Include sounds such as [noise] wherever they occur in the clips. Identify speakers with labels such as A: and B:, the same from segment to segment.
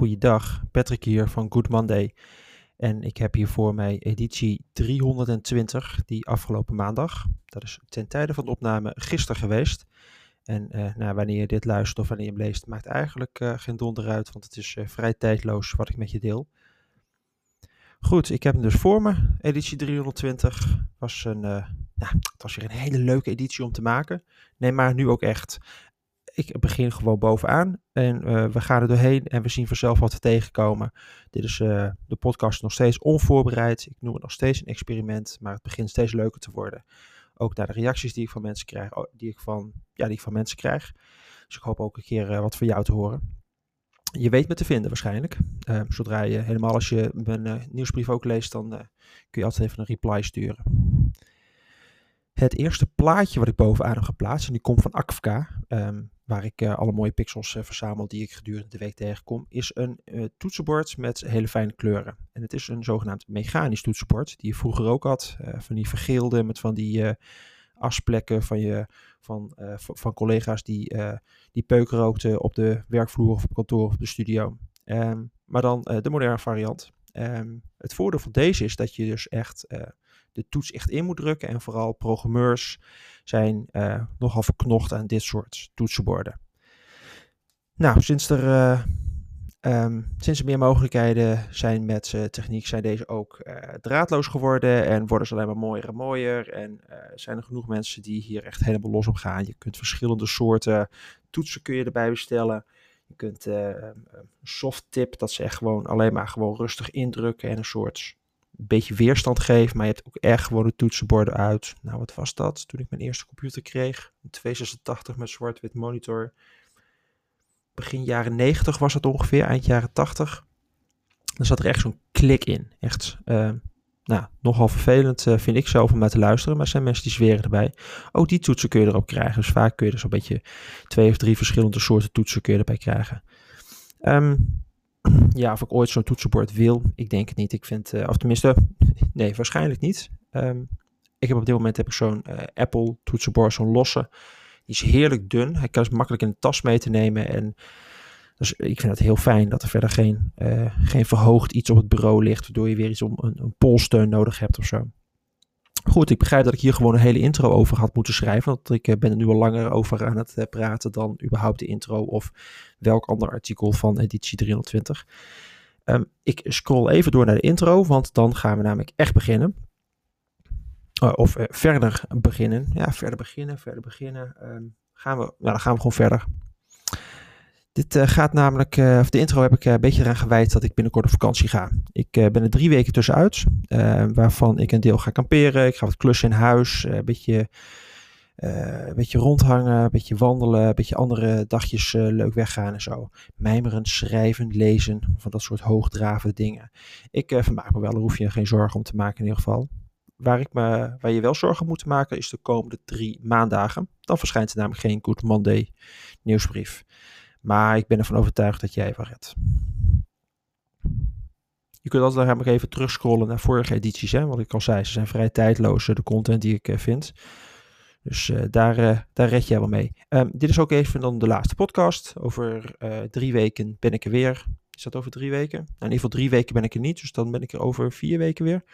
A: goeiedag. Patrick hier van Good Monday. En ik heb hier voor mij editie 320, die afgelopen maandag, dat is ten tijde van de opname, gisteren geweest. En uh, nou, wanneer je dit luistert of wanneer je hem leest, maakt eigenlijk uh, geen donder uit, want het is uh, vrij tijdloos wat ik met je deel. Goed, ik heb hem dus voor me. Editie 320 was een, nou, het was weer een hele leuke editie om te maken. Nee, maar nu ook echt ik begin gewoon bovenaan en uh, we gaan er doorheen en we zien vanzelf wat we tegenkomen. Dit is uh, de podcast nog steeds onvoorbereid. Ik noem het nog steeds een experiment, maar het begint steeds leuker te worden. Ook naar de reacties die ik van mensen krijg, die ik van, ja, die ik van mensen krijg. Dus ik hoop ook een keer uh, wat van jou te horen. Je weet me te vinden waarschijnlijk. zodra je, helemaal als je mijn nieuwsbrief ook leest, dan kun je altijd even een reply sturen. Het eerste plaatje wat ik bovenaan heb geplaatst, en die komt van Akfka, um, waar ik uh, alle mooie pixels uh, verzamel die ik gedurende de week tegenkom, is een uh, toetsenbord met hele fijne kleuren. En het is een zogenaamd mechanisch toetsenbord, die je vroeger ook had, van die vergeelde met van die asplekken van, je, van, van collega's die, die peuken rookten op de werkvloer of op kantoor of op de studio. Um, maar dan de moderne variant. Um, het voordeel van deze is dat je dus echt de toets echt in moet drukken. En vooral programmeurs zijn uh, nogal verknocht aan dit soort toetsenborden. Nou, sinds er, uh, um, sinds er meer mogelijkheden zijn met uh, techniek, zijn deze ook draadloos geworden en worden ze alleen maar mooier en mooier. En zijn er genoeg mensen die hier echt helemaal los op gaan. Je kunt verschillende soorten toetsen kun je erbij bestellen. Je kunt soft tip, dat ze echt gewoon alleen maar gewoon rustig indrukken en een soort beetje weerstand geeft. Maar je hebt ook echt gewoon de toetsenborden uit. Nou, wat was dat? Toen ik mijn eerste computer kreeg. Een 286 met zwart-wit monitor. Begin jaren 90 was het ongeveer, eind jaren 80. Dan zat er echt zo'n klik in. Echt, uh, nou, nogal vervelend uh, vind ik zelf om naar te luisteren. Maar er zijn mensen die zweren erbij. Ook die toetsen kun je erop krijgen. Dus vaak kun je er zo'n beetje twee of drie verschillende soorten toetsen kun je erbij krijgen. Um, ja, of ik ooit zo'n toetsenbord wil, ik denk het niet. Ik vind, uh, of tenminste, nee, waarschijnlijk niet. Um, ik heb op dit moment heb ik zo'n uh, Apple toetsenbord, zo'n losse. Die is heerlijk dun. Hij kan dus makkelijk in de tas mee te nemen. En dus ik vind het heel fijn dat er verder geen, geen verhoogd iets op het bureau ligt, waardoor je weer iets om een, een polsteun nodig hebt of zo. Goed, ik begrijp dat ik hier gewoon een hele intro over had moeten schrijven. Want ik eh, ben er nu al langer over aan het eh, praten dan überhaupt de intro of welk ander artikel van editie 320. Um, ik scroll even door naar de intro, want dan gaan we namelijk echt beginnen. Uh, of verder beginnen. Ja, verder beginnen, verder beginnen. Um, gaan we, nou, dan gaan we gewoon verder. Dit uh, gaat namelijk, uh, of de intro heb ik uh, een beetje eraan gewijd dat ik binnenkort op vakantie ga. Ik ben er drie weken tussenuit, waarvan ik een deel ga kamperen. Ik ga wat klussen in huis, een beetje, een beetje rondhangen, een beetje wandelen, een beetje andere dagjes leuk weggaan en zo. Mijmeren, schrijven, lezen, van dat soort hoogdravende dingen. Ik vermaak me wel, daar hoef je geen zorgen om te maken in ieder geval. Waar, ik me, waar je wel zorgen moet maken is de komende drie maandagen. Dan verschijnt er namelijk geen Good Monday nieuwsbrief. Maar ik ben ervan overtuigd dat jij wel redt. Je kunt altijd nog even terugscrollen naar vorige edities. Hè? Wat ik al zei, ze zijn vrij tijdloos, de content die ik uh, vind. Dus uh, daar, daar red jij wel mee. Um, dit is ook even dan de laatste podcast. Over drie weken ben ik er weer. Is dat over drie weken? Nou, in ieder geval drie weken ben ik er niet. Dus dan ben ik er over vier weken weer.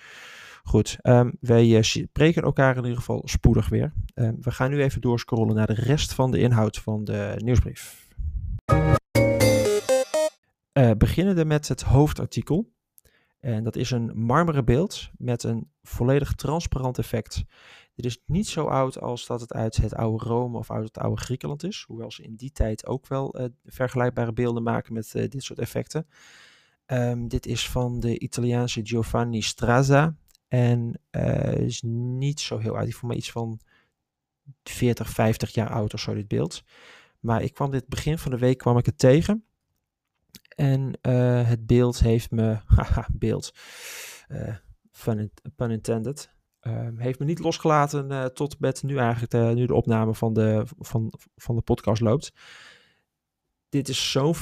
A: Goed, um, wij spreken elkaar in ieder geval spoedig weer. Um, we gaan nu even doorscrollen naar de rest van de inhoud van de nieuwsbrief. Uh, beginnende met het hoofdartikel. En dat is een marmeren beeld met een volledig transparant effect. Dit is niet zo oud als dat het uit het oude Rome of uit het oude Griekenland is. Hoewel ze in die tijd ook wel uh, vergelijkbare beelden maken met uh, dit soort effecten. Um, dit is van de Italiaanse Giovanni Straza. En is niet zo heel oud. Die voor mij iets van 40, 50 jaar oud of zo, dit beeld. Maar ik kwam dit begin van de week kwam ik het tegen. En uh, het beeld heeft me, [laughs] haha, beeld, uh, pun intended, uh, heeft me niet losgelaten uh, tot met nu eigenlijk, de, nu de opname van de, van, van de podcast loopt. Dit is zo'n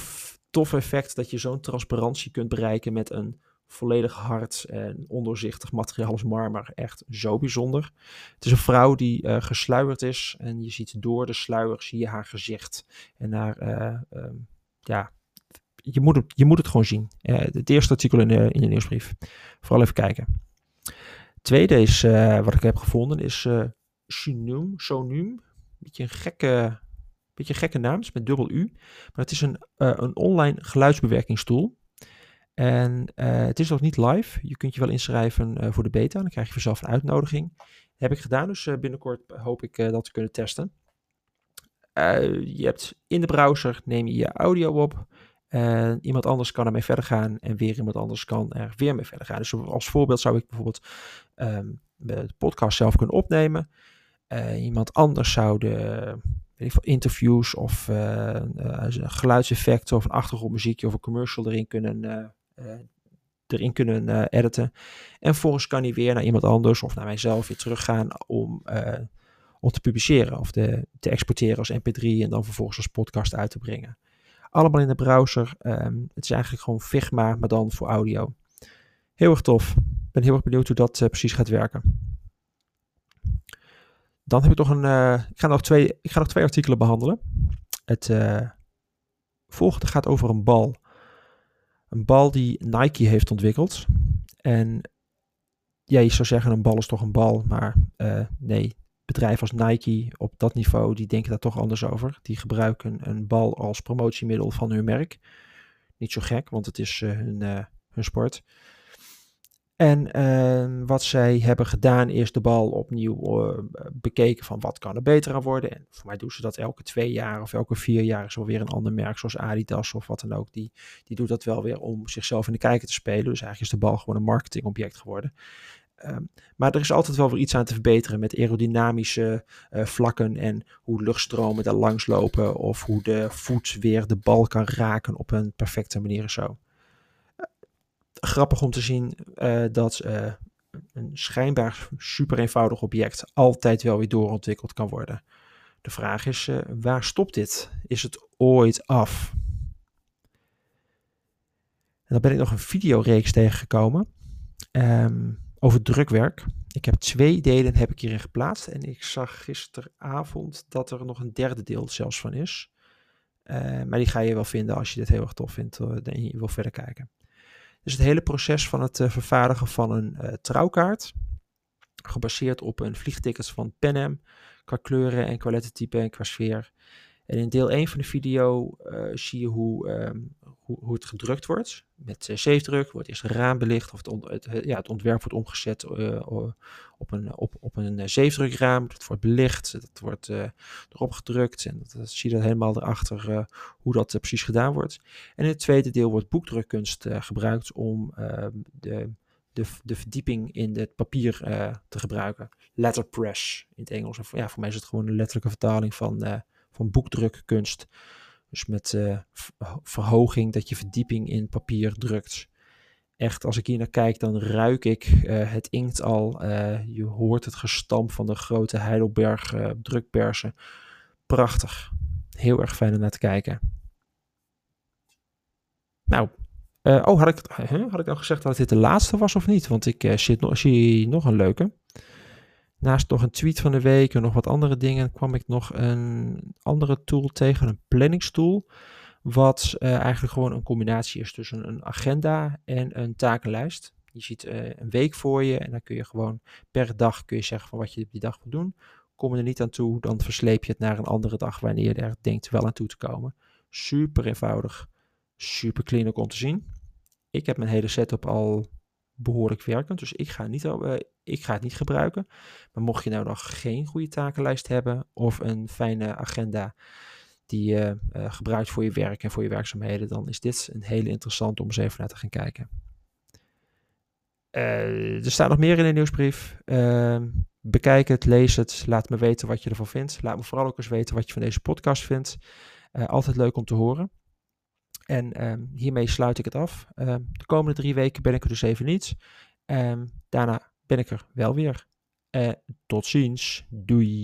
A: tof effect dat je zo'n transparantie kunt bereiken met een volledig hard en ondoorzichtig materiaal als marmer. Echt zo bijzonder. Het is een vrouw die uh, gesluierd is en je ziet door de sluier zie je haar gezicht en haar, um, ja, je, moet het, je moet het gewoon zien. het eerste artikel in de, in de nieuwsbrief. Vooral even kijken. Tweede is, wat ik heb gevonden, is uh, Sonum. Sonum. Beetje een gekke, beetje een gekke naam, met dubbel U. Maar het is een, een online geluidsbewerkingstool. En het is nog niet live. Je kunt je wel inschrijven voor de beta. Dan krijg je vanzelf een uitnodiging. heb ik gedaan, dus binnenkort hoop ik dat te kunnen testen. Uh, je hebt in de browser, neem je je audio op. Uh, iemand anders kan ermee verder gaan en weer iemand anders kan er weer mee verder gaan. Dus als voorbeeld zou ik bijvoorbeeld um, de podcast zelf kunnen opnemen. Uh, iemand anders zou de weet ik, interviews of geluidseffecten of een achtergrondmuziekje of een commercial erin kunnen, erin kunnen editen. En vervolgens kan hij weer naar iemand anders of naar mijzelf weer teruggaan om om te publiceren of de, te exporteren als mp3 en dan vervolgens als podcast uit te brengen. Allemaal in de browser. Ehm, het is eigenlijk gewoon Figma, maar dan voor audio. Heel erg tof. Ik ben heel erg benieuwd hoe dat uh, precies gaat werken. Dan heb ik nog een. Uh, ik, ga nog twee, ik ga nog twee artikelen behandelen. Het uh, volgende gaat over een bal. Een bal die Nike heeft ontwikkeld. En ja, je zou zeggen: een bal is toch een bal. Maar nee, bedrijven als Nike op dat niveau, die denken daar toch anders over. Die gebruiken een bal als promotiemiddel van hun merk. Niet zo gek, want het is hun, uh, hun sport. En uh, wat zij hebben gedaan is de bal opnieuw uh, bekeken van wat kan er beter aan worden. En voor mij doen ze dat elke twee jaar of elke vier jaar is wel weer een ander merk zoals Adidas of wat dan ook. Die, die doet dat wel weer om zichzelf in de kijker te spelen. Dus eigenlijk is de bal gewoon een marketingobject geworden. Ehm, maar er is altijd wel weer iets aan te verbeteren met aerodynamische uh, vlakken en hoe luchtstromen daar langs lopen of hoe de voet weer de bal kan raken op een perfecte manier en zo. Uh, grappig om te zien uh, dat een schijnbaar super eenvoudig object altijd wel weer doorontwikkeld kan worden. De vraag is, waar stopt dit? Is het ooit af? En dan ben ik nog een videoreeks tegengekomen. Um, over drukwerk. Ik heb twee delen heb ik hierin geplaatst. En ik zag gisteravond dat er nog een derde deel zelfs van is. Uh, maar die ga je wel vinden als je dit heel erg tof vindt uh, en je wil verder kijken. Dus het hele proces van het uh, vervaardigen van een trouwkaart. Gebaseerd op een vliegticket van Panem. Qua kleuren en qua lettertype en qua sfeer. En in deel 1 van de video zie je hoe, um, hoe, het gedrukt wordt. Met zeefdruk wordt eerst raam belicht of het, het, ja, het ontwerp wordt omgezet uh, op een, op, op een uh, zeefdrukraam. Dat wordt belicht, dat wordt erop gedrukt en dat, dat, zie je dat helemaal erachter hoe dat precies gedaan wordt. En in het tweede deel wordt boekdrukkunst gebruikt om ehm, de, de, de verdieping in het papier te gebruiken. Letterpress in het Engels. Ja, voor mij is het gewoon een letterlijke vertaling van, van boekdrukkunst. Dus met uh, verhoging dat je verdieping in papier drukt. Echt, als ik hier naar kijk, dan ruik ik uh, het inkt al. Uh, je hoort het gestamp van de grote Heidelberg drukpersen. Prachtig. Heel erg fijn om naar te kijken. Nou, oh, had ik, had ik al gezegd dat dit de laatste was of niet? Want ik zit nog, zie nog een leuke. Naast nog een tweet van de week en nog wat andere dingen kwam ik nog een andere tool tegen, een planningstool. Wat uh, eigenlijk gewoon een combinatie is tussen een agenda en een takenlijst. Je ziet uh, een week voor je en dan kun je gewoon per dag kun je zeggen van wat je die dag moet doen. Kom je er niet aan toe, dan versleep je het naar een andere dag wanneer je er denkt wel aan toe te komen. Super eenvoudig, super clean ook om te zien. Ik heb mijn hele setup al behoorlijk werkend. Dus ik ga, niet, uh, ik ga het niet gebruiken. Maar mocht je nou nog geen goede takenlijst hebben of een fijne agenda die je uh, gebruikt voor je werk en voor je werkzaamheden, dan is dit een hele interessante om eens even naar te gaan kijken. Uh, er staat nog meer in de nieuwsbrief. Ehm, bekijk het, lees het, laat me weten wat je ervan vindt. Laat me vooral ook eens weten wat je van deze podcast vindt. altijd leuk om te horen. En um, hiermee sluit ik het af. Um, de komende drie weken ben ik er dus even niet. Daarna ben ik er wel weer. Uh, tot ziens. Doei.